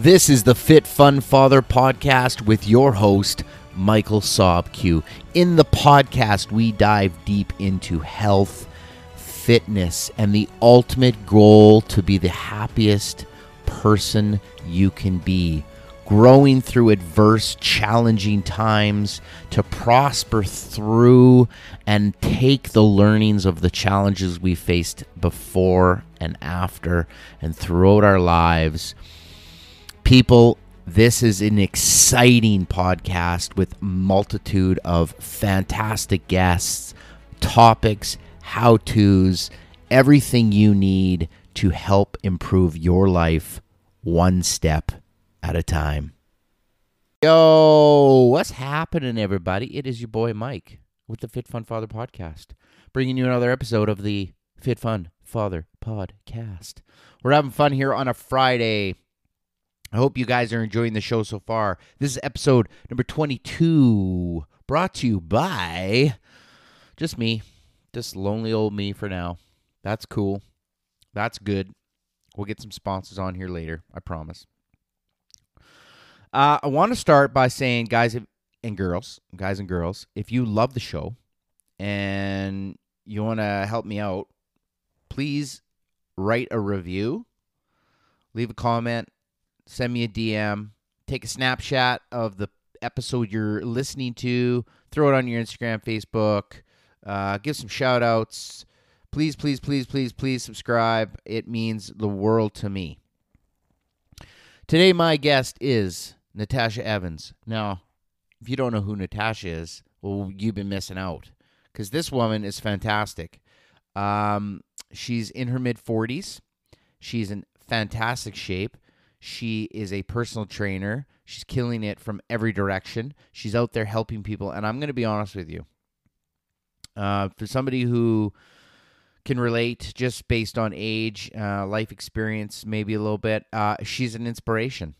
This is the Fit Fun Father podcast with your host, Michael Sobq. In the podcast, we dive deep into health, fitness, and the ultimate goal to be the happiest person you can be. Growing through adverse, challenging times to prosper through and take the learnings of the challenges we faced before and after and throughout our lives people this is an exciting podcast with multitude of fantastic guests topics how to's everything you need to help improve your life one step at a time. Yo what's happening everybody? It is your boy mike with the fit fun father podcast bringing you another episode of the fit fun father podcast. We're having fun here on a friday I hope you guys are enjoying the show so far. This is episode number 22, brought to you by just me, just lonely old me for now. That's cool. That's good. We'll get some sponsors on here later, I promise. Uh, I want to start by saying, guys and girls, guys and girls, if you love the show and you want to help me out, please write a review, leave a comment send me a DM, take a snapshot of the episode you're listening to, throw it on your Instagram, Facebook, uh, give some shout outs. Please, please, please, please, please subscribe. It means the world to me. Today, my guest is Natasha Evans. Now, if you don't know who Natasha is, well, you've been missing out because this woman is fantastic. Um, she's in her mid 40s. She's in fantastic shape. She is a personal trainer. She's killing it from every direction. She's out there helping people. And I'm going to be honest with you. Uh, for somebody who can relate just based on age, uh, life experience, maybe a little bit, uh, she's an inspiration.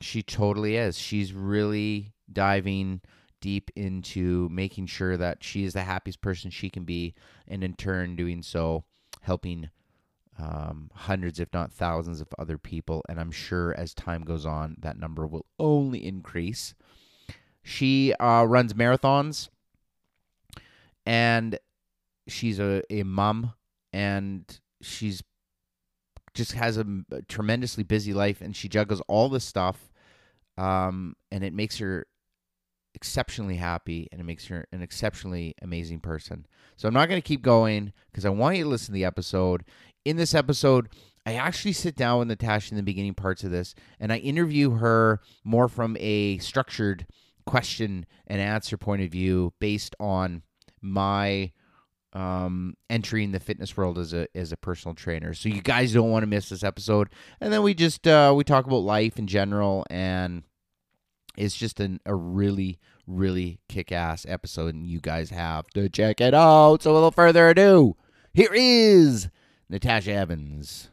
She totally is. She's really diving deep into making sure that she is the happiest person she can be, and in turn, doing so, helping um, hundreds, if not thousands, of other people. And I'm sure as time goes on, that number will only increase. She uh, runs marathons and she's a, a mom and she's just has a, a tremendously busy life and she juggles all this stuff um, and it makes her exceptionally happy and it makes her an exceptionally amazing person. So I'm not going to keep going because I want you to listen to the episode in this episode, I actually sit down with Natasha in the beginning parts of this and I interview her more from a structured question and answer point of view based on my um, entering the fitness world as a as a personal trainer. So you guys don't want to miss this episode. And then we just uh, we talk about life in general and it's just an, a really really kick-ass episode and you guys have to check it out. So without further ado, here is Natasha Evans.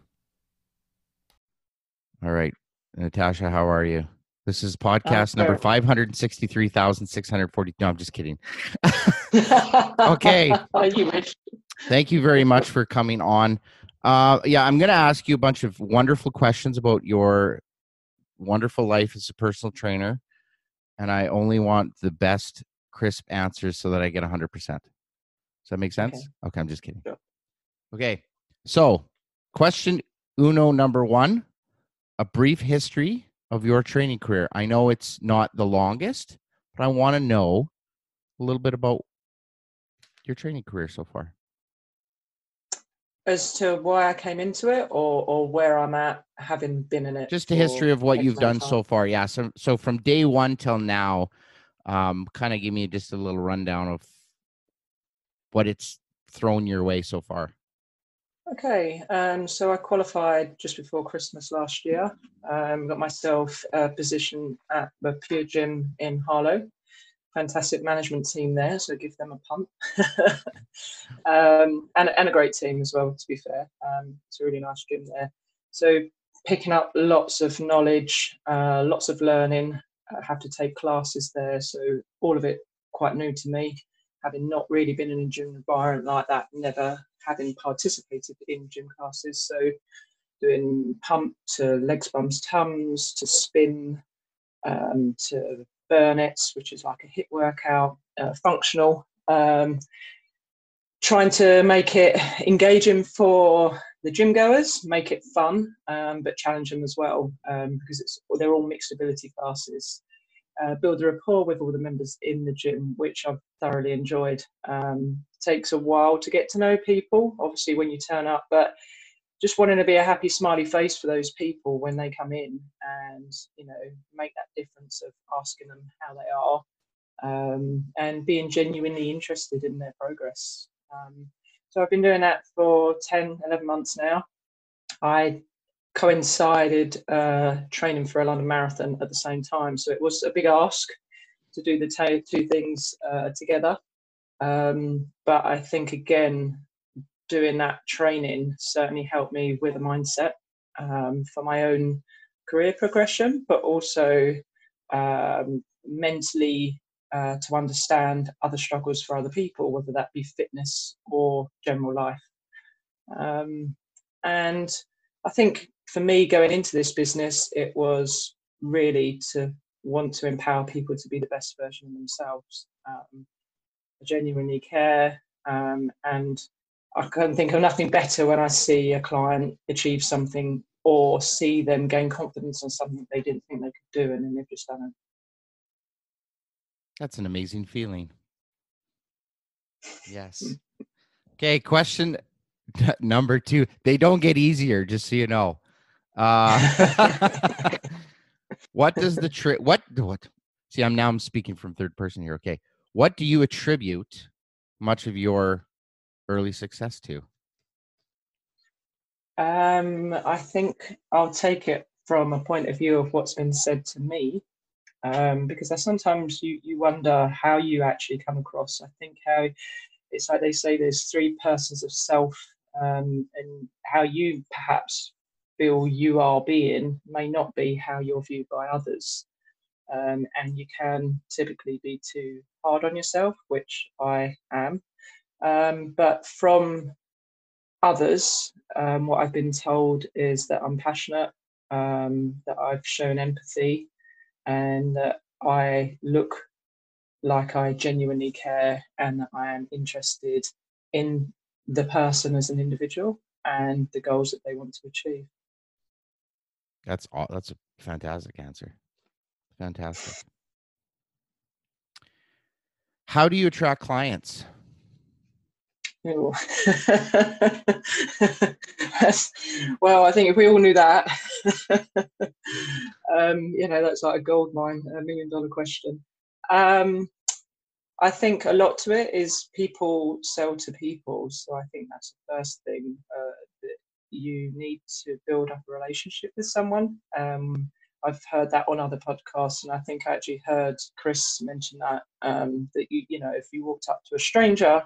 All right, Natasha, how are you? This is podcast number 563,640. No, I'm just kidding. okay. Thank you very much for coming on. Uh, yeah, I'm going to ask you a bunch of wonderful questions about your wonderful life as a personal trainer. And I only want the best, crisp answers so that I get 100%. Does that make sense? Okay, okay I'm just kidding. Yeah. Okay. So, question uno number one a brief history of your training career. I know it's not the longest, but I want to know a little bit about your training career so far. As to why I came into it or or where I'm at having been in it. Just a history of what you've done time. so far. Yeah. So so from day one till now, um, kind of give me just a little rundown of what it's thrown your way so far. Okay, um, so I qualified just before Christmas last year. Um, got myself a position at the Pure Gym in Harlow. Fantastic management team there, so give them a pump. um, and, and a great team as well, to be fair. Um, it's a really nice gym there. So picking up lots of knowledge, uh, lots of learning. I have to take classes there, so all of it quite new to me. Having not really been in a gym environment like that, never having participated in gym classes. So doing pump to legs, bums, tums to spin um, to burnets, which is like a HIIT workout, uh, functional. Um, trying to make it engaging for the gym goers, make it fun, um, but challenge them as well um, because it's they're all mixed ability classes. Uh, build a rapport with all the members in the gym, which I've thoroughly enjoyed. Um, takes a while to get to know people, obviously when you turn up, but just wanting to be a happy, smiley face for those people when they come in, and you know make that difference of asking them how they are, um, and being genuinely interested in their progress. Um, so I've been doing that for 10, 11 months now. I coincided uh, training for a London Marathon at the same time, so it was a big ask to do the two things uh, together. Um, but I think again, doing that training certainly helped me with a mindset um, for my own career progression, but also um, mentally uh, to understand other struggles for other people, whether that be fitness or general life. Um, and I think for me, going into this business, it was really to want to empower people to be the best version of themselves. Um, I genuinely care, um, and I can think of nothing better when I see a client achieve something or see them gain confidence on something they didn't think they could do, and then they've just done it. That's an amazing feeling. Yes. Okay, question number two. They don't get easier, just so you know. Uh, what does the trip? What what? See, I'm now I'm speaking from third person here. Okay, what do you attribute much of your early success to? Um, I think I'll take it from a point of view of what's been said to me um, because sometimes you, you wonder how you actually come across. I think how it's like they say there's three persons of self, um, and how you perhaps feel you are being may not be how you're viewed by others. Um, and you can typically be too hard on yourself, which I am. Um, but from others, um, what I've been told is that I'm passionate, um, that I've shown empathy, and that I look like I genuinely care and that I am interested in the person as an individual and the goals that they want to achieve. That's. That's a fantastic answer. Fantastic. How do you attract clients? Well, I think if we all knew that, um, you know, that's like a gold mine, a million dollar question. Um, I think a lot to it is people sell to people. So I think that's the first thing uh, that you need to build up a relationship with someone. Um, I've heard that on other podcasts, and I think I actually heard Chris mention that um, that you you know if you walked up to a stranger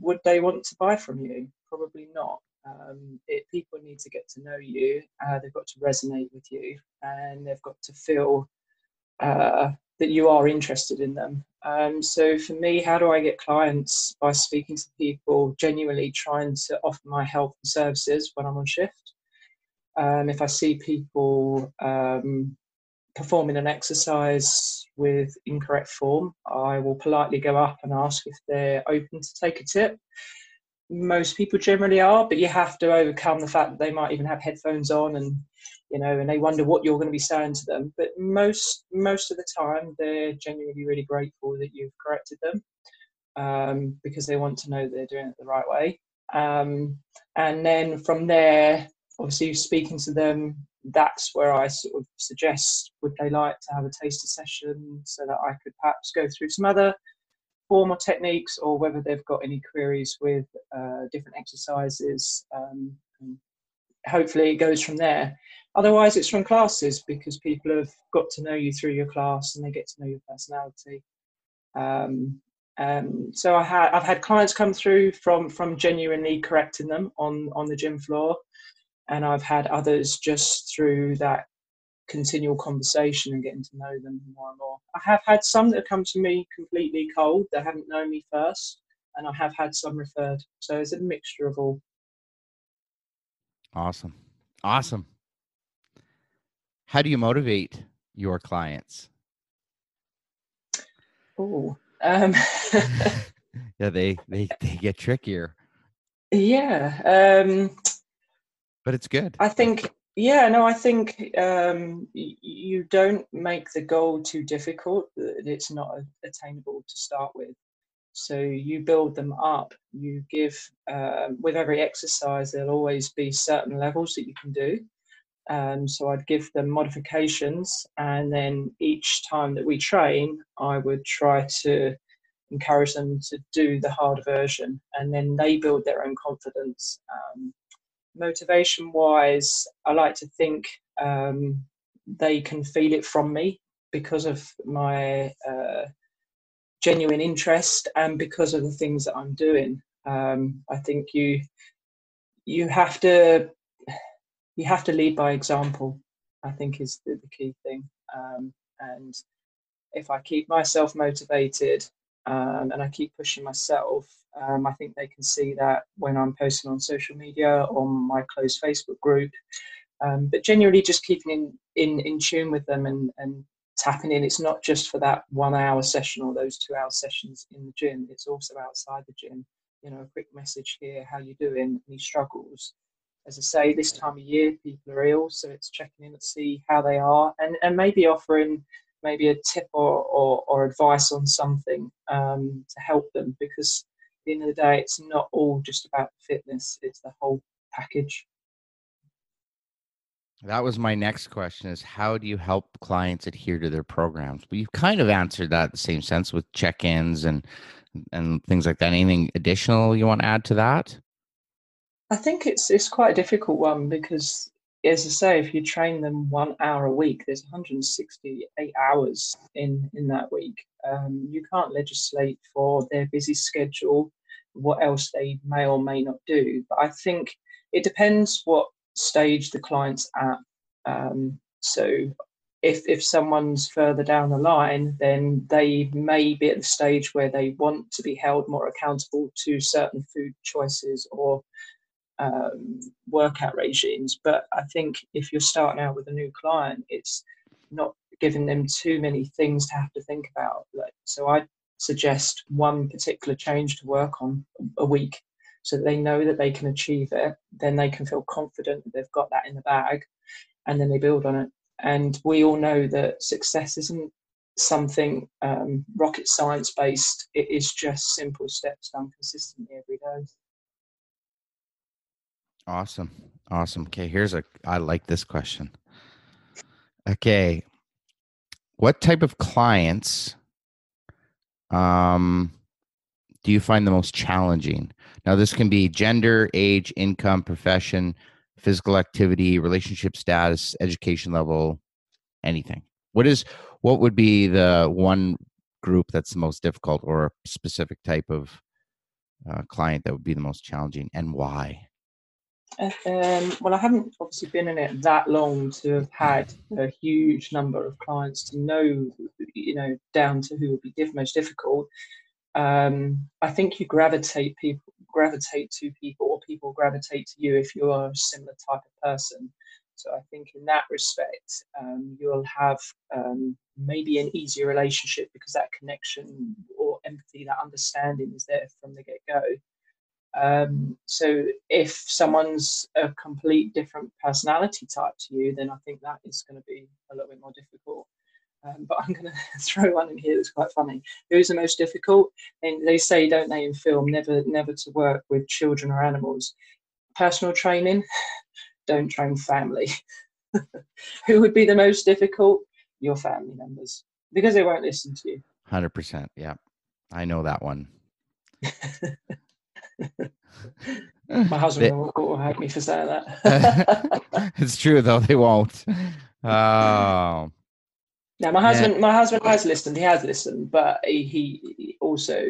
would they want to buy from you? Probably not. Um, it, people need to get to know you. Uh, they've got to resonate with you, and they've got to feel uh, that you are interested in them. Um, so for me, how do I get clients? By speaking to people, genuinely trying to offer my help and services when I'm on shift. Um, if I see people um, performing an exercise with incorrect form, I will politely go up and ask if they're open to take a tip. Most people generally are, but you have to overcome the fact that they might even have headphones on and you know, and they wonder what you're going to be saying to them. But most most of the time, they're genuinely really grateful that you've corrected them um, because they want to know they're doing it the right way. Um, and then from there, obviously speaking to them that's where I sort of suggest would they like to have a taster session so that I could perhaps go through some other form or techniques or whether they've got any queries with uh, different exercises. Um, hopefully it goes from there. Otherwise, it's from classes because people have got to know you through your class and they get to know your personality. Um, um, so I had I've had clients come through from from genuinely correcting them on on the gym floor, and I've had others just through that continual conversation and getting to know them more and more. I have had some that have come to me completely cold, they haven't known me first, and I have had some referred. So it's a mixture of all. Awesome. Awesome. How do you motivate your clients? Oh, um, yeah, they they they get trickier, yeah. Um, but it's good. I think, yeah, no, I think um, you don't make the goal too difficult. It's not attainable to start with. So you build them up. You give um, with every exercise. There'll always be certain levels that you can do. Um, so I'd give them modifications, and then each time that we train, I would try to encourage them to do the harder version, and then they build their own confidence. Um, motivation wise, I like to think um, they can feel it from me because of my uh, genuine interest and because of the things that I'm doing. Um, I think you you have to you have to lead by example. I think is the, the key thing. Um, and if I keep myself motivated um, and I keep pushing myself, um, I think they can see that when I'm posting on social media, on my closed Facebook group. Um, but generally just keeping in, in in tune with them and and tapping in. It's not just for that one hour session or those two hour sessions in the gym. It's also outside the gym. You know, a quick message here, how you doing? Any struggles? As I say, this time of year, people are ill, so it's checking in to see how they are, and and maybe offering maybe a tip or, or, or advice on something um, to help them because at the end of the day it's not all just about fitness it's the whole package That was my next question is how do you help clients adhere to their programs? But you've kind of answered that in the same sense with check-ins and and things like that. Anything additional you want to add to that? i think it's it's quite a difficult one because as I say, if you train them one hour a week, there's 168 hours in in that week. Um, you can't legislate for their busy schedule, what else they may or may not do. But I think it depends what stage the client's at. Um, so if if someone's further down the line, then they may be at the stage where they want to be held more accountable to certain food choices or um, workout regimes. But I think if you're starting out with a new client, it's not giving them too many things to have to think about. Like, so I suggest one particular change to work on a week so that they know that they can achieve it. Then they can feel confident that they've got that in the bag and then they build on it. And we all know that success isn't something um, rocket science based, it is just simple steps done consistently every day. Awesome. Awesome. Okay, here's a I like this question. Okay. What type of clients um do you find the most challenging? Now this can be gender, age, income, profession, physical activity, relationship status, education level, anything. What is what would be the one group that's the most difficult or a specific type of uh, client that would be the most challenging and why? Um, well, I haven't obviously been in it that long to have had a huge number of clients to know, you know, down to who would be most difficult. Um, I think you gravitate people gravitate to people, or people gravitate to you if you are a similar type of person. So I think in that respect, um, you'll have um, maybe an easier relationship because that connection or empathy, that understanding is there from the get go. Um, so if someone's a complete different personality type to you, then I think that is going to be a little bit more difficult. Um, but I'm going to throw one in here that's quite funny. Who's the most difficult? And they say, don't they, in film, never, never to work with children or animals. Personal training, don't train family. Who would be the most difficult? Your family members, because they won't listen to you. 100%. Yeah. I know that one. My husband They- will, hate me for saying that. it's true though they won't. Oh, No, my Yeah. husband, my husband has listened. He has listened, but he, he also,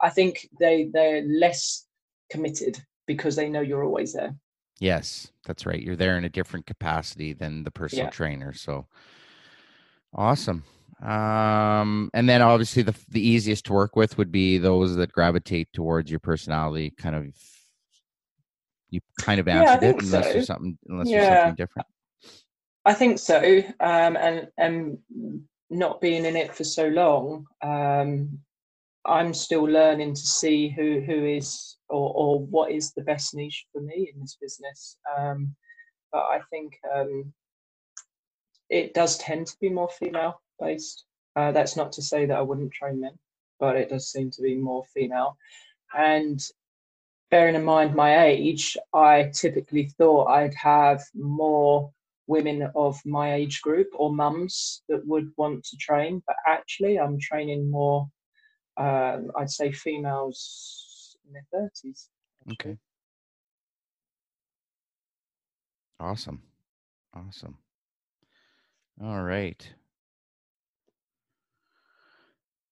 I think they they're less committed because they know you're always there. yes, that's right. You're there in a different capacity than the personal Yeah. trainer. So awesome. Um, and then obviously the the easiest to work with would be those that gravitate towards your personality, kind of You kind of Yeah, answered it unless so. there's something unless there's something different. I think so. Um, and and not being in it for so long, um, I'm still learning to see who who is or or what is the best niche for me in this business. Um, but I think um, it does tend to be more female based. Uh, that's not to say that I wouldn't train men, but it does seem to be more female. And bearing in mind my age, I typically thought I'd have more women of my age group or mums that would want to train, but actually, I'm training more. Um, I'd say females in their thirties. Okay. Awesome. Awesome. All right.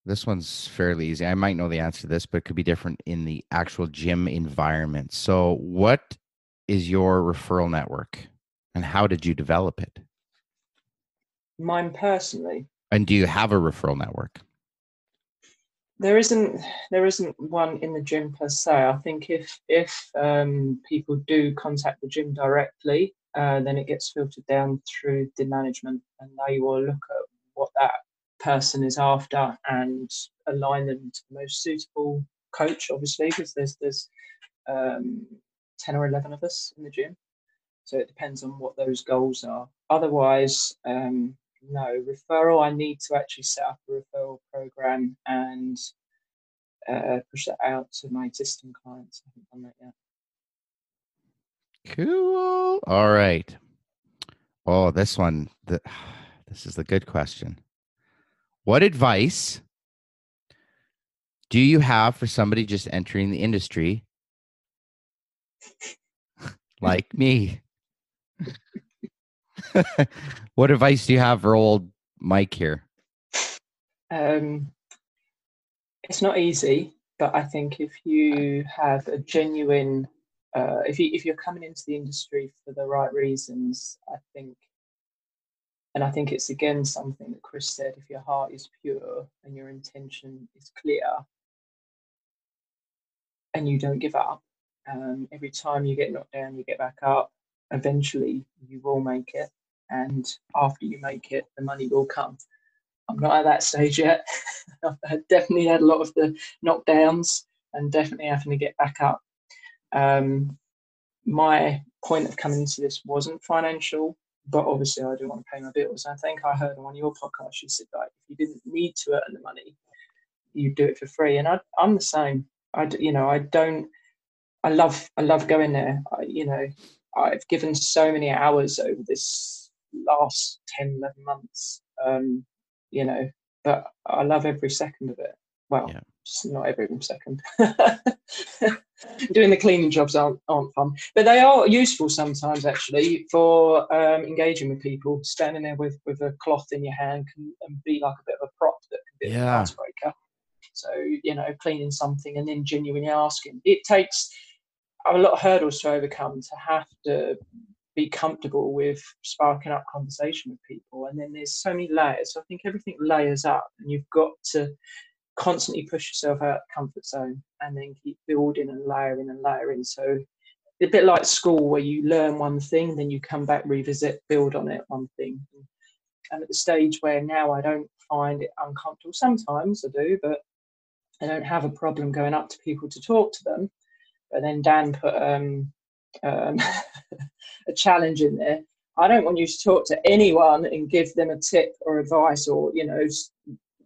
This one's fairly easy. I might know the answer to this, but it could be different in the actual gym environment. So, what is your referral network and how did you develop it? Mine personally, And do you have a referral network? there isn't there isn't one in the gym per se. I think if if um, people do contact the gym directly, uh, then it gets filtered down through the management, and they will look at what that person is after and align them to the most suitable coach. Obviously, because there's there's um, ten or eleven of us in the gym, so it depends on what those goals are. Otherwise, um, no referral. I need to actually set up a referral program and uh, push that out to my existing clients. I haven't done that yet. Cool. All right. Oh, this one. The, this is the good question. What advice do you have for somebody just entering the industry like me? what advice do you have for old Mike here? Um, it's not easy, but I think if you have a genuine, uh, if you if you're coming into the industry for the right reasons, I think, and I think it's again something that Chris said: if your heart is pure and your intention is clear, and you don't give up, um, every time you get knocked down, you get back up. Eventually, you will make it, and after you make it, the money will come. I'm not at that stage yet. I've definitely had a lot of the knockdowns and definitely having to get back up. Um, my point of coming into this wasn't financial, but obviously I don't want to pay my bills. I think I heard on your podcasts you said like if you didn't need to earn the money, you do it for free, and I, I'm the same. I you know I don't. I love I love going there. I, you know I've given so many hours over this last 10, 11 months. Um, you know, but I love every second of it. Well, Yeah. Just not every second. Doing the cleaning jobs aren't, aren't fun, but they are useful sometimes actually for um, engaging with people. Standing there with, with a cloth in your hand can and be like a bit of a prop that can be Yeah. an icebreaker. So, you know, cleaning something and then genuinely asking. It takes a lot of hurdles to overcome to have to be comfortable with sparking up conversation with people. And then there's so many layers. So I think everything layers up, and you've got to constantly push yourself out of comfort zone and then keep building and layering and layering. So a bit like school where you learn one thing, then you come back, revisit, build on it, one thing. And at the stage where now I don't find it uncomfortable, sometimes I do, but I don't have a problem going up to people to talk to them. But then Dan put um, um, a challenge in there. I don't want you to talk to anyone and give them a tip or advice or you know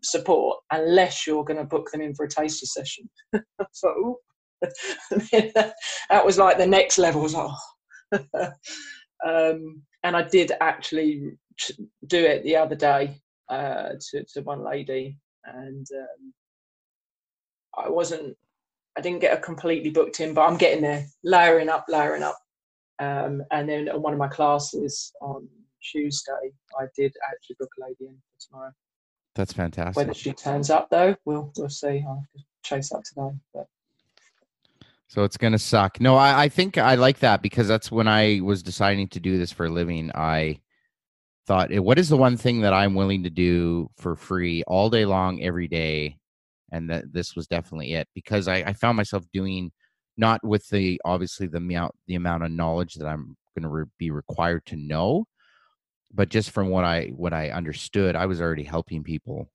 support unless you're going to book them in for a taster session. so that was like the next level. Was oh. um, and I did actually do it the other day uh, to to one lady, and um, I wasn't. I didn't get a completely booked in, but I'm getting there, layering up, layering up. Um, and then on one of my classes on Tuesday, I did actually book a lady in for tomorrow. That's fantastic. Whether she turns up though, we'll we'll see. I'll chase up today. But So it's gonna suck. No, I, I think I like that because that's when I was deciding to do this for a living. I thought, "Eh, what is the one thing that I'm willing to do for free all day long, every day? And that this was definitely it because I, I found myself doing not with the obviously the amount the amount of knowledge that I'm going to re- be required to know, but just from what I what I understood, I was already helping people,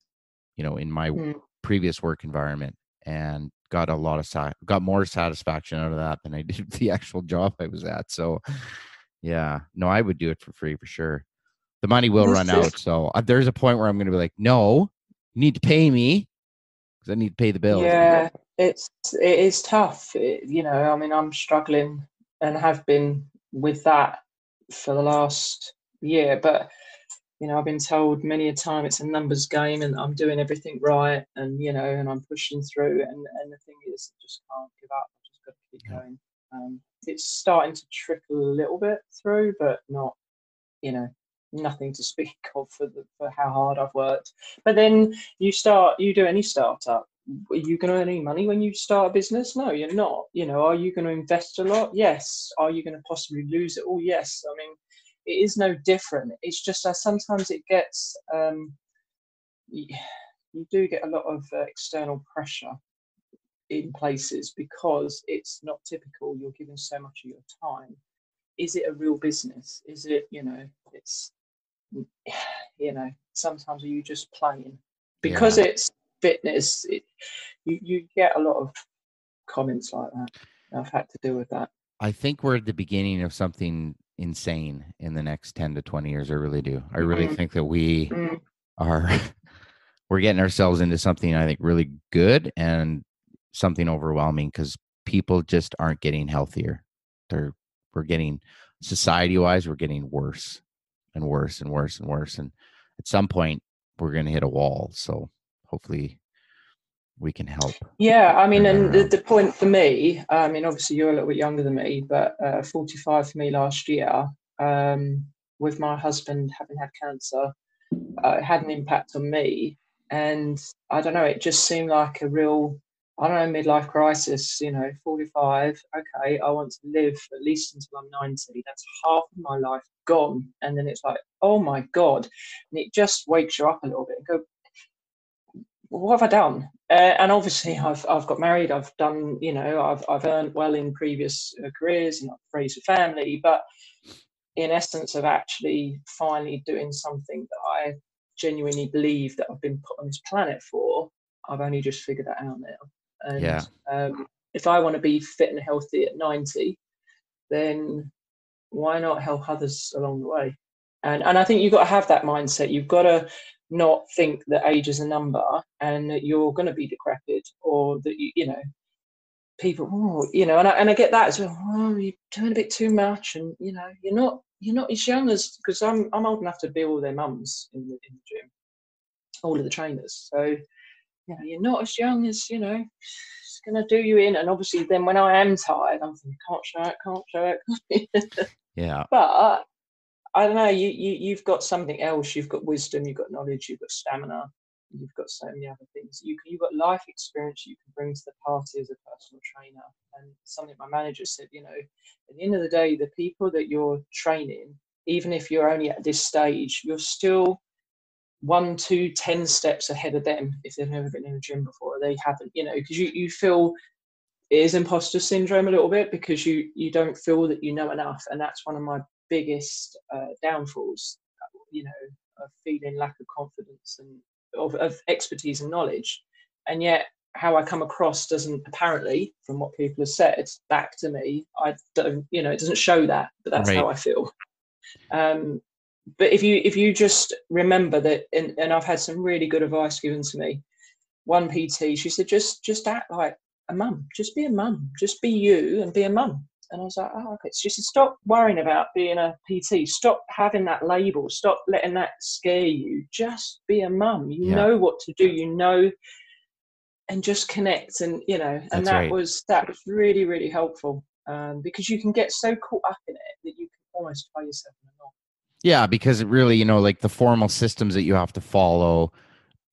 you know, in my Mm. previous work environment, and got a lot of sa- got more satisfaction out of that than I did the actual job I was at. So, yeah, no, I would do it for free for sure. The money will run out, so uh, there's a point where I'm going to be like, no, you need to pay me because I need to pay the bills. Yeah, it's it is tough. It- you know, I mean, I'm struggling and have been with that for the last year, but you know, I've been told many a time it's a numbers game and I'm doing everything right and you know, and I'm pushing through and and the thing is I just can't give up. I just got to keep Yeah. going. Um, it's starting to trickle a little bit through, but not, you know, nothing to speak of for the, for how hard I've worked. But then you start, you do any startup. Are you going to earn any money when you start a business? No, you're not. You know, are you going to invest a lot? Yes. Are you going to possibly lose it all? Yes. I mean, it is no different. It's just that sometimes it gets, um, you, you do get a lot of uh, external pressure in places because it's not typical. You're giving so much of your time. Is it a real business? Is it, you know, it's, you know, sometimes are you just playing? Because it's fitness, it, you, you get a lot of comments like that. I've had to deal with that. I think we're at the beginning of something insane in the next 10 to 20 years. I really do. I really Mhm. think that we Mm, are we're getting ourselves into something I think really good and something overwhelming because people just aren't getting healthier. They're we're getting society wise, we're getting worse and worse and worse and worse. And at some point we're gonna hit a wall. So hopefully we can help. Yeah, I mean, and the, the point for me, I mean, obviously you're a little bit younger than me, but uh, 45 for me last year, um, with my husband having had cancer, uh, it had an impact on me. And I don't know, it just seemed like a real, I don't know, midlife crisis, you know, 45, okay, I want to live at least until I'm 90. That's half of my life gone. And then it's like, oh my God. And it just wakes you up a little bit and go, what have I done? Uh, and obviously, I've I've got married. I've done, you know, I've I've earned well in previous uh, careers, and I've raised a family. But in essence, of actually finally doing something that I genuinely believe that I've been put on this planet for, I've only just figured that out now. And Yeah. um, if I want to be fit and healthy at ninety, then why not help others along the way? And and I think you've got to have that mindset. You've got to not think that age is a number and that you're going to be decrepit or that you you know people oh, you know and I, and I get that as well. Oh you're doing a bit too much and you know you're not you're not as young as because I'm I'm old enough to be all their mums in the in the gym. All of the trainers. So you know you're not as young as you know it's going to do you in. And obviously then when I am tired I'm thinking can't show it can't show it Yeah. but I don't know. You, you you've got something else. You've got wisdom. You've got knowledge. You've got stamina. You've got so many other things. You you've got life experience you can bring to the party as a personal trainer. And something my manager said, you know, at the end of the day, the people that you're training, even if you're only at this stage, you're still one, two, ten steps ahead of them if they've never been in a gym before. Or they haven't, you know, because you, you feel it is imposter syndrome a little bit because you you don't feel that you know enough, and that's one of my biggest uh, downfalls. You know, of feeling lack of confidence and of, of expertise and knowledge, and yet how I come across doesn't apparently, from what people have said back to me, I don't, you know, it doesn't show that, but that's how I feel. Um, but if you if you just remember that, and, and I've had some really good advice given to me. One PT, she said, just just act like a mum, just be a mum, just be you and be a mum. And I was like, oh, okay. She said, stop worrying about being a PT. Stop having that label. Stop letting that scare you. Just be a mum. You Yeah. know what to do. You know, and just connect. And you know, and That's that right. was that was really really helpful um, because you can get so caught up in it that you can almost tie yourself in a knot. Yeah, because it really, you know, like the formal systems that you have to follow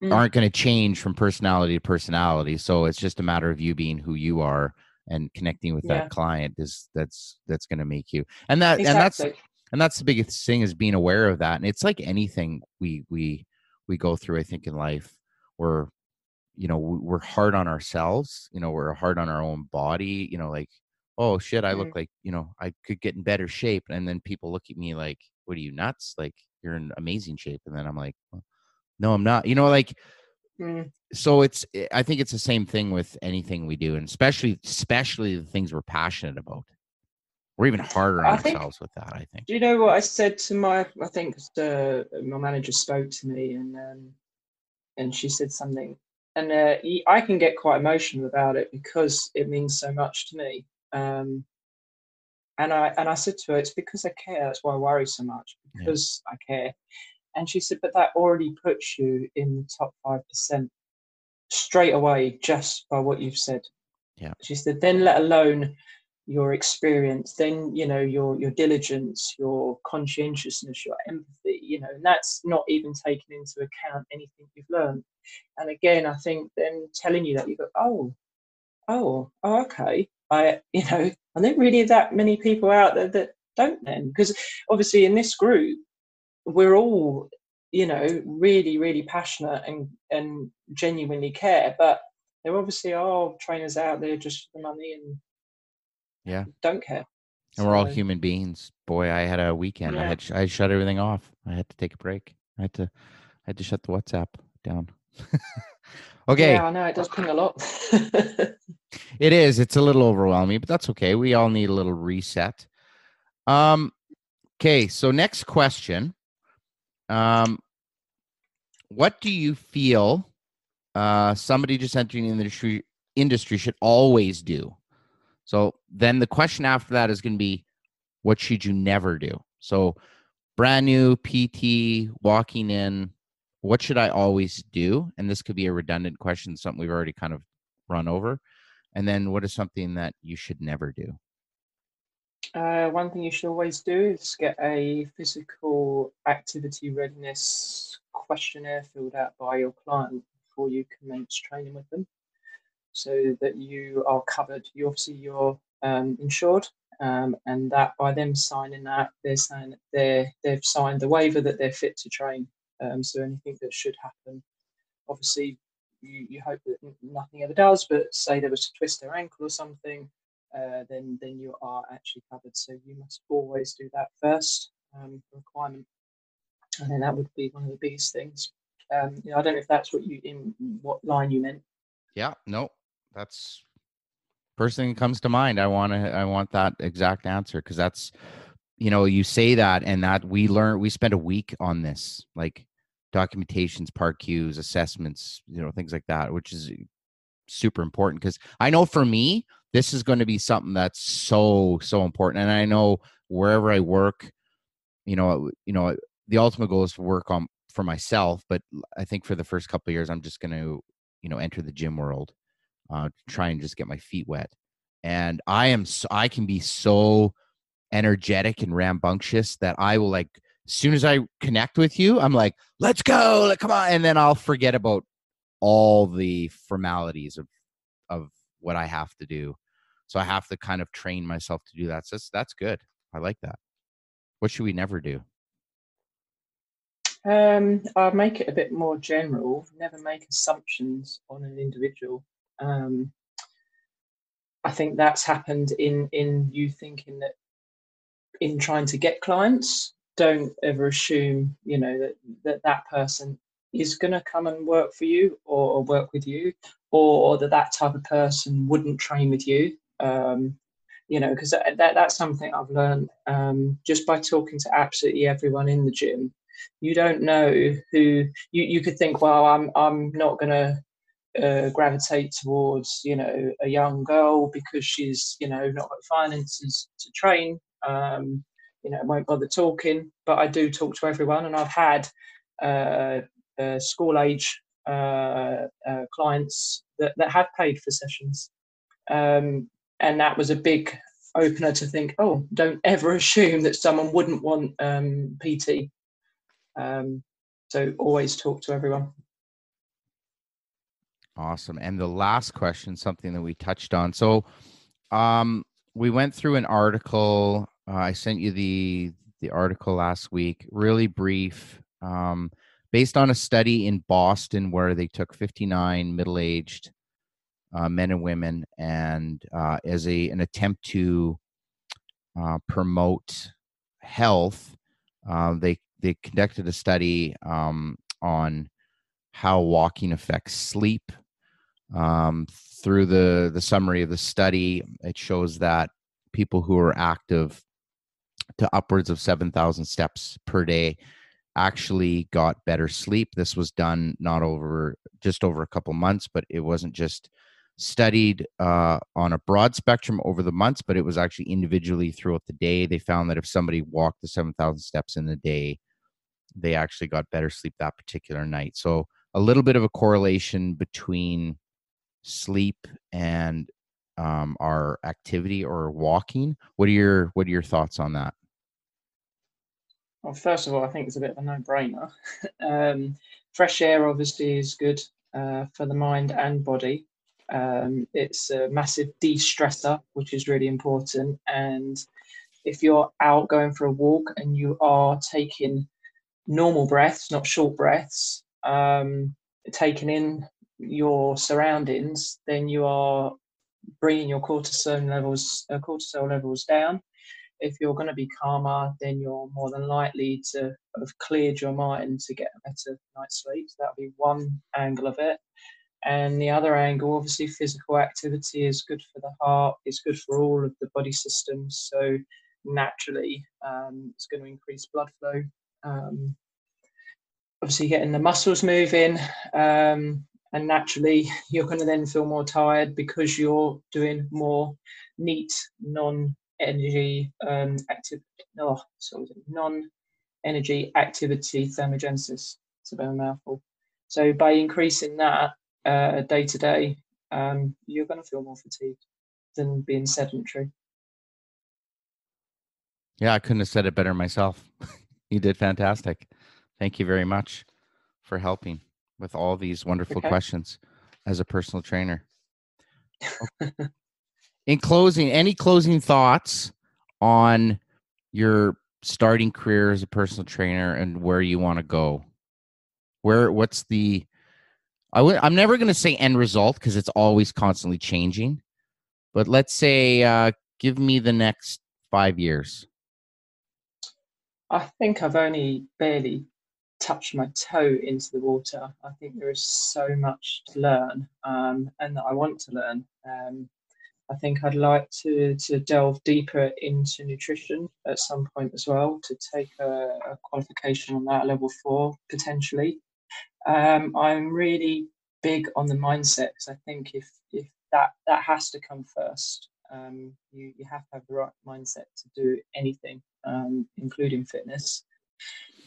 Mm. aren't going to change from personality to personality. So it's just a matter of you being who you are and connecting with Yeah. that client is that's that's going to make you. And that and that's and that's the biggest thing is being aware of that. And it's like anything we we we go through I think in life where you know we're hard on ourselves you know we're hard on our own body you know like oh shit i look Mm. like you know i could get in better shape and then people look at me like what are you nuts like you're in amazing shape and then i'm like "Well, no i'm not you know like Mm. so it's eh, i think it's the same thing with anything we do and especially especially the things we're passionate about we're even harder on think- ourselves with that i think Do you know what I said to my? I think uh, my manager spoke to me, and um, and she said something, and uh, I can get quite emotional about it because it means so much to me. Um, and I and I said to her, it's because I care. That's why I worry so much Yeah. because I care. And she said, but that already puts you in the top five percent straight away just by what you've said. Yeah. She said, then let alone your experience, then you know your your diligence, your conscientiousness, your empathy, you know, and that's not even taking into account anything you've learned. And again, I think then telling you that you go, oh, oh, oh, okay. I, you know, are there really that many people out there that don't then? Because obviously in this group, we're all, you know, really, really passionate and and genuinely care, but there obviously are trainers out there just for the money and Yeah. don't care. and we're all human beings boy i had a weekend i had sh- i shut everything off i had to take a break i had to i had to shut the whatsapp down okay Yeah, I know it does ping a lot. It is. It's a little overwhelming, but that's okay. We all need a little reset. Um okay, so next question. Um what do you feel uh somebody just entering the industry industry should always do? So then the question after that is going to be what should you never do? So brand new PT walking in, what should I always do? And this could be a redundant question, something we've already kind of run over. And then what is something that you should never do? Uh, one thing you should always do is get a physical activity readiness questionnaire filled out by your client before you commence training with them, so that you are covered. You obviously you're um, insured, um, and that by them signing that, they're saying that they're they've signed the waiver that they're fit to train. Um, so anything that should happen, obviously, you, you hope that nothing ever does. But say there was to twist their ankle or something, uh, then then you are actually covered. So you must always do that first um, requirement, and then that would be one of the biggest things. Um, you know, I don't know if that's what you in what line you meant. Yeah, no, that's first thing that comes to mind. I want to, I want that exact answer because that's, you know, you say that and that we learn, we spend a week on this, like documentations, PAR-Qs, assessments, you know, things like that, which is super important because I know for me, this is going to be something that's so, so important. And I know wherever I work, you know, you know, the ultimate goal is to work on for myself, but I think for the first couple years, I'm just going to, you know, enter the gym world, uh, try and just get my feet wet. And I am, so, I can be so energetic and rambunctious that I will like, as soon as I connect with you, I'm like, let's go, like, come on. And then I'll forget about all the formalities of, of what I have to do. So I have to kind of train myself to do that. So that's, that's good. I like that. What should we never do? Um, I'll make it a bit more general. Never make assumptions on an individual. Um, I think that's happened in in you thinking that in trying to get clients, don't ever assume you know that that that person is going to come and work for you or, or work with you, or that that type of person wouldn't train with you. Um, you know, because that, that that's something I've learned um, just by talking to absolutely everyone in the gym. You don't know who you, you could think well i'm i'm not to uh, gravitate towards you know a young girl because she's you know not got finances to train um, you know won't bother talking. But i do talk to everyone and i've had uh, uh, school age uh, uh, clients that, that have paid for sessions. Um, and that was a big opener to think oh don't ever assume that someone wouldn't want um, pt um, so always talk to everyone. Awesome. And the last question, something that we touched on. So, um, we went through an article. Uh, I sent you the the article last week. Really brief. Um, based on a study in Boston where they took 59 middle-aged uh, men and women, and uh, as a an attempt to uh, promote health, uh, they they conducted a study um, on how walking affects sleep. Um, through the the summary of the study, it shows that people who are active to upwards of 7,000 steps per day actually got better sleep. This was done not over just over a couple months, but it wasn't just studied uh, on a broad spectrum over the months, but it was actually individually throughout the day. They found that if somebody walked the 7,000 steps in the day, they actually got better sleep that particular night. So a little bit of a correlation between sleep and um, our activity or walking. What are your What are your thoughts on that? Well, first of all, I think it's a bit of a no-brainer. um, fresh air obviously is good uh, for the mind and body. Um, it's a massive de-stressor, which is really important. And if you're out going for a walk and you are taking normal breaths, not short breaths, um, taking in your surroundings, then you are bringing your cortisol levels uh, cortisol levels down. If you're going to be calmer, then you're more than likely to have cleared your mind to get a better night's sleep. So that'll be one angle of it. And the other angle, obviously, physical activity is good for the heart, it's good for all of the body systems. So naturally, um, it's going to increase blood flow. Um, obviously, getting the muscles moving, um, and naturally, you're going to then feel more tired because you're doing more neat, non-energy um, active, oh, sorry, non-energy activity thermogenesis. It's a bit of a mouthful. So by increasing that, uh, day to day, um, you're going to feel more fatigued than being sedentary. Yeah, I couldn't have said it better myself. you did fantastic. Thank you very much for helping with all these wonderful okay. questions as a personal trainer. In closing, any closing thoughts on your starting career as a personal trainer and where you want to go? Where what's the I would I'm never going to say end result because it's always constantly changing. But let's say uh, give me the next five years. I think I've only barely touched my toe into the water. I think there is so much to learn um, and that I want to learn. Um, I think I'd like to, to delve deeper into nutrition at some point as well, to take a, a qualification on that level four potentially. Um, I'm really big on the mindset because I think if if that that has to come first, um, you you have to have the right mindset to do anything, um, including fitness.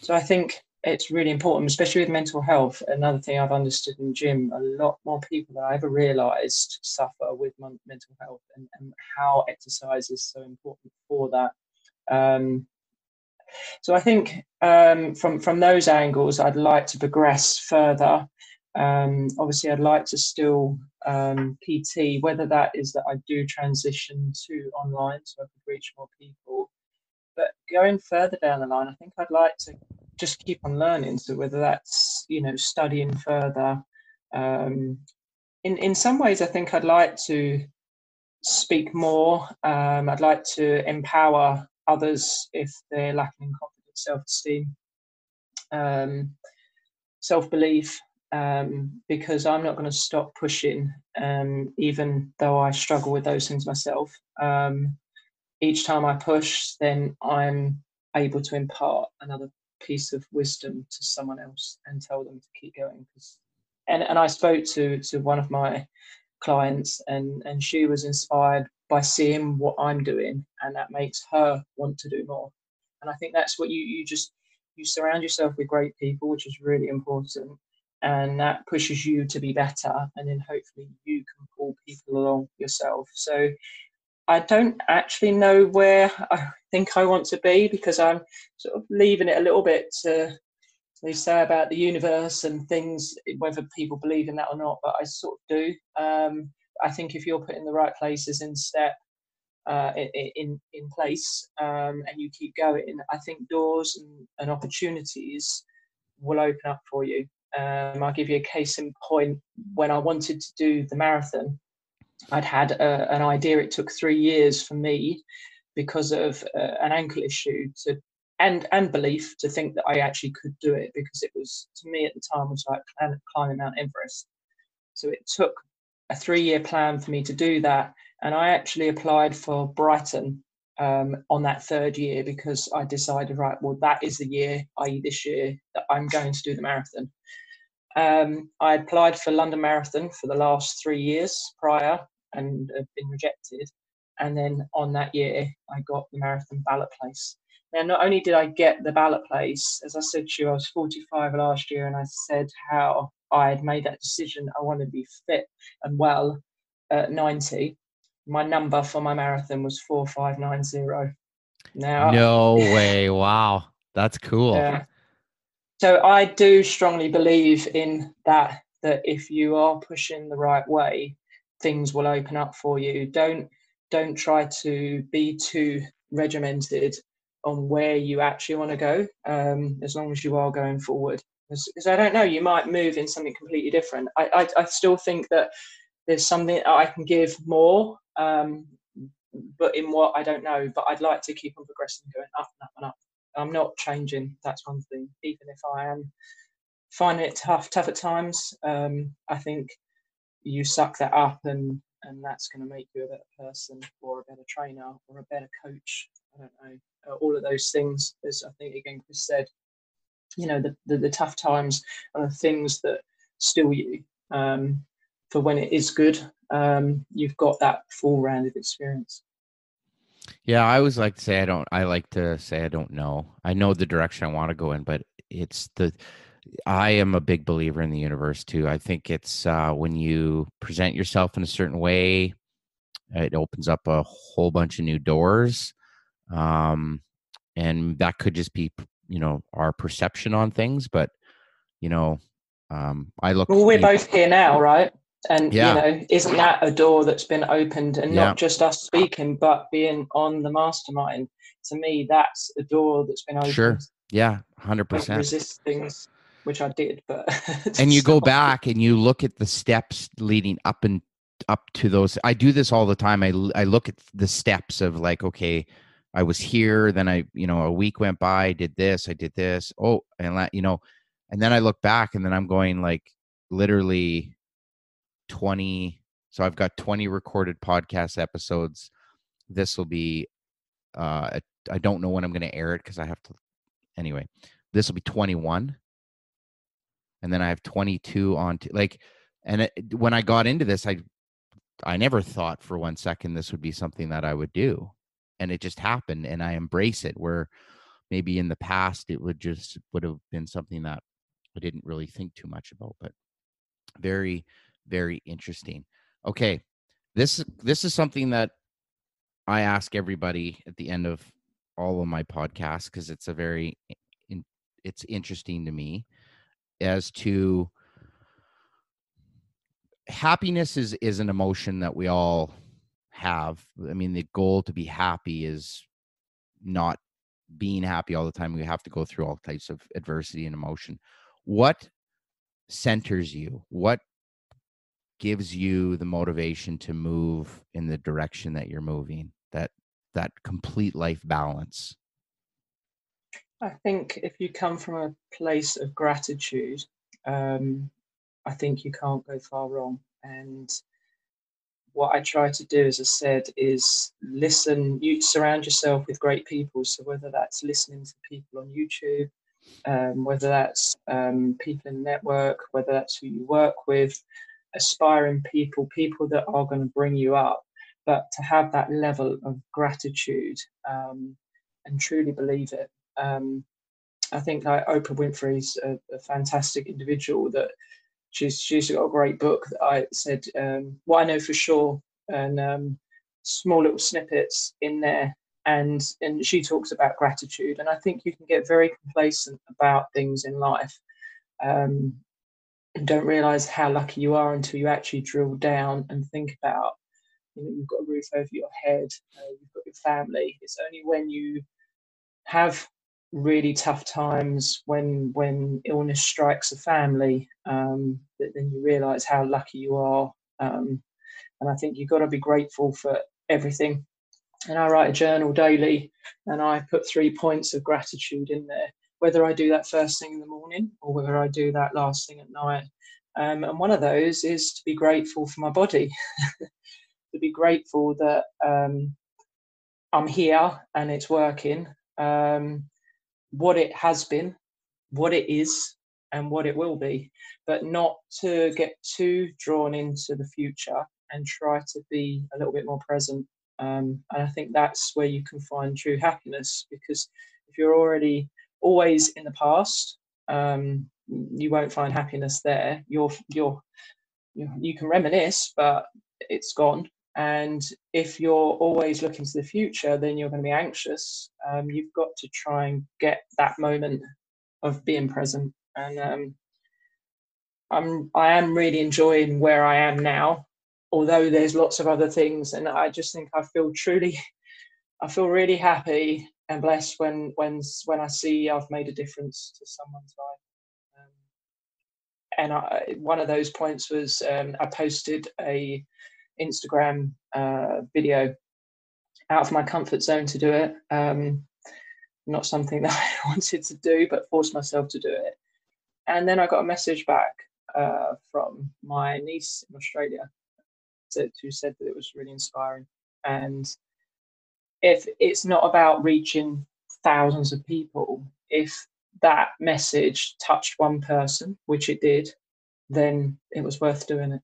So I think it's really important, especially with mental health. Another thing I've understood in gym, a lot more people than I ever realised suffer with mental health, and, and how exercise is so important for that. Um, so I think um, from from those angles, I'd like to progress further. Um, obviously, I'd like to still um, PT, whether that is that I do transition to online so I could reach more people. But going further down the line, I think I'd like to just keep on learning. So whether that's you know studying further, um, in in some ways, I think I'd like to speak more. Um, I'd like to empower others if they're lacking in confidence, self esteem, um, self belief. Um, because I'm not going to stop pushing, um, even though I struggle with those things myself. Um, each time I push, then I'm able to impart another piece of wisdom to someone else and tell them to keep going. And and I spoke to to one of my clients, and and she was inspired by seeing what I'm doing, and that makes her want to do more. And I think that's what you you just you surround yourself with great people, which is really important, and that pushes you to be better, and then hopefully you can pull people along yourself. So I don't actually know where I think I want to be because I'm sort of leaving it a little bit to they say about the universe and things, whether people believe in that or not, but I sort of do. Um, I think if you're putting the right places in step, uh, in in place, um, and you keep going, I think doors and, and opportunities will open up for you. Um, I'll give you a case in point. When I wanted to do the marathon, I'd had a, an idea. It took three years for me because of uh, an ankle issue to and and belief to think that I actually could do it because it was to me at the time was like climbing Mount Everest. So it took a three year plan for me to do that, and I actually applied for Brighton um, on that third year because I decided right, well that is the year, i.e. this year, that I'm going to do the marathon. Um, I applied for London Marathon for the last three years prior and have been rejected. And then on that year, I got the marathon ballot place. Now, not only did I get the ballot place, as I said to you, I was 45 last year, and I said how I had made that decision. I want to be fit and well at 90. My number for my marathon was 4590. Now, no way. Wow. That's cool. Yeah. So I do strongly believe in that, that if you are pushing the right way, things will open up for you. Don't don't try to be too regimented on where you actually want to go, um, as long as you are going forward. Because I don't know, you might move in something completely different. I, I, I still think that there's something I can give more, um, but in what I don't know. But I'd like to keep on progressing, going up and up and up. I'm not changing. That's one thing. Even if I am finding it tough, tough at times, um, I think you suck that up and and that's going to make you a better person or a better trainer or a better coach. I don't know. Uh, all of those things, as I think again Chris said, you know, the, the, the tough times are the things that still you. Um, for when it is good, um, you've got that full round of experience. Yeah, I always like to say I don't. I like to say I don't know. I know the direction I want to go in, but it's the. I am a big believer in the universe too. I think it's uh, when you present yourself in a certain way, it opens up a whole bunch of new doors, um, and that could just be you know our perception on things. But you know, um, I look. Well, we're both here now, right? And yeah. you know, isn't that a door that's been opened and yeah. not just us speaking, but being on the mastermind? To me, that's a door that's been opened. Sure. Yeah, hundred percent. Resist things, which I did, but and you go back and you look at the steps leading up and up to those. I do this all the time. I I look at the steps of like, okay, I was here, then I, you know, a week went by, did this, I did this. Oh, and that, you know, and then I look back and then I'm going like literally 20 so i've got 20 recorded podcast episodes this will be uh i don't know when i'm going to air it because i have to anyway this will be 21 and then i have 22 on t- like and it, when i got into this i i never thought for one second this would be something that i would do and it just happened and i embrace it where maybe in the past it would just would have been something that i didn't really think too much about but very very interesting. Okay, this this is something that I ask everybody at the end of all of my podcasts because it's a very it's interesting to me as to happiness is is an emotion that we all have. I mean, the goal to be happy is not being happy all the time. We have to go through all types of adversity and emotion. What centers you? What gives you the motivation to move in the direction that you're moving that that complete life balance i think if you come from a place of gratitude um, i think you can't go far wrong and what i try to do as i said is listen you surround yourself with great people so whether that's listening to people on youtube um, whether that's um, people in the network whether that's who you work with aspiring people, people that are going to bring you up, but to have that level of gratitude um, and truly believe it. Um, I think like Oprah Winfrey's a, a, fantastic individual that she's she's got a great book that I said um, what I know for sure and um, small little snippets in there. And and she talks about gratitude and I think you can get very complacent about things in life um, and don't realize how lucky you are until you actually drill down and think about you know you've got a roof over your head uh, you've got your family. It's only when you have really tough times when when illness strikes a family um, then you realize how lucky you are um, and i think you've got to be grateful for everything. And i write a journal daily and i put three points of gratitude in there whether i do that first thing in the morning or whether i do that last thing at night. Um, and one of those is to be grateful for my body. To be grateful that um, i'm here and it's working um, what it has been, what it is, and what it will be, but not to get too drawn into the future and try to be a little bit more present. Um, and I think that's where you can find true happiness because if you're already always in the past, um, you won't find happiness there. You're, you're, you, you can reminisce, but it's gone. And if you're always looking to the future, then you're going to be anxious. Um, you've got to try and get that moment of being present. And um, I'm I am really enjoying where I am now, although there's lots of other things. And I just think I feel truly, I feel really happy and blessed when when when I see I've made a difference to someone's life. Um, and I, one of those points was um, I posted a Instagram uh, video out of my comfort zone to do it. Um, not something that I wanted to do, but forced myself to do it. And then I got a message back uh, from my niece in Australia who said that it was really inspiring. And if it's not about reaching thousands of people, if that message touched one person, which it did, then it was worth doing it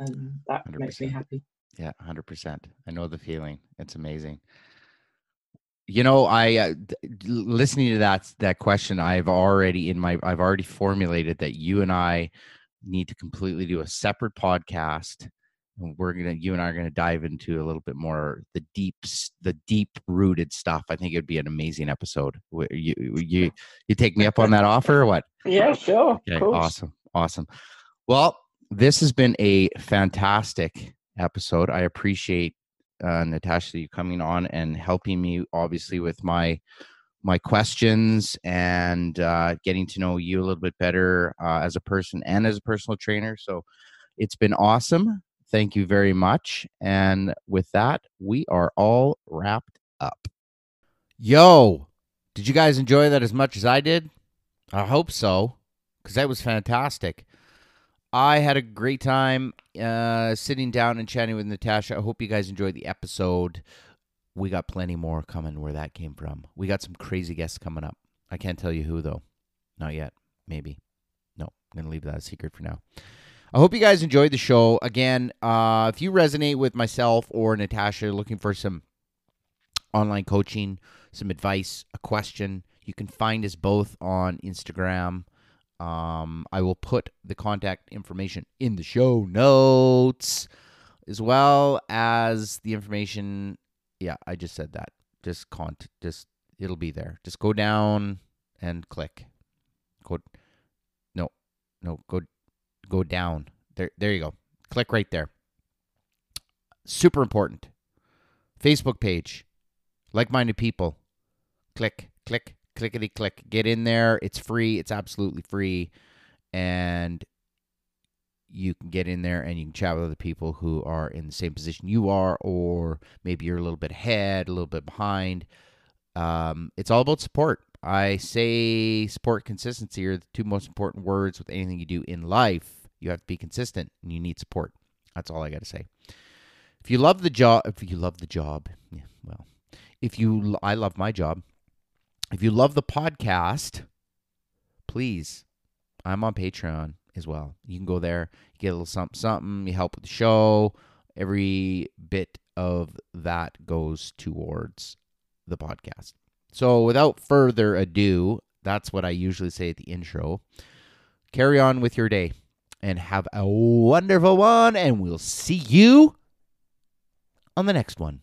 and that 100%. makes me happy. Yeah, hundred percent. I know the feeling. It's amazing. You know, I uh, listening to that that question. I've already in my I've already formulated that you and I need to completely do a separate podcast and we're gonna you and i are gonna dive into a little bit more the deep the deep rooted stuff i think it'd be an amazing episode you you you take me up on that offer or what yeah sure okay, awesome awesome well this has been a fantastic episode. I appreciate uh, Natasha you coming on and helping me, obviously, with my my questions and uh, getting to know you a little bit better uh, as a person and as a personal trainer. So it's been awesome. Thank you very much. And with that, we are all wrapped up. Yo, did you guys enjoy that as much as I did? I hope so, because that was fantastic. I had a great time uh, sitting down and chatting with Natasha. I hope you guys enjoyed the episode. We got plenty more coming where that came from. We got some crazy guests coming up. I can't tell you who, though. Not yet. Maybe. No, I'm going to leave that a secret for now. I hope you guys enjoyed the show. Again, uh, if you resonate with myself or Natasha looking for some online coaching, some advice, a question, you can find us both on Instagram um, I will put the contact information in the show notes as well as the information. Yeah, I just said that. Just cont, just it'll be there. Just go down and click. Go, no, no, go, go down. There, there you go. Click right there. Super important. Facebook page, like-minded people. Click, click, clickety click. Get in there. It's free. It's absolutely free. And you can get in there and you can chat with other people who are in the same position you are, or maybe you're a little bit ahead, a little bit behind. Um, it's all about support. I say support consistency are the two most important words with anything you do in life. You have to be consistent and you need support. That's all I got to say. If you love the job, if you love the job, yeah, well, if you, I love my job. If you love the podcast, please, I'm on Patreon as well. You can go there, get a little something, something, you help with the show. Every bit of that goes towards the podcast. So, without further ado, that's what I usually say at the intro. Carry on with your day and have a wonderful one, and we'll see you on the next one.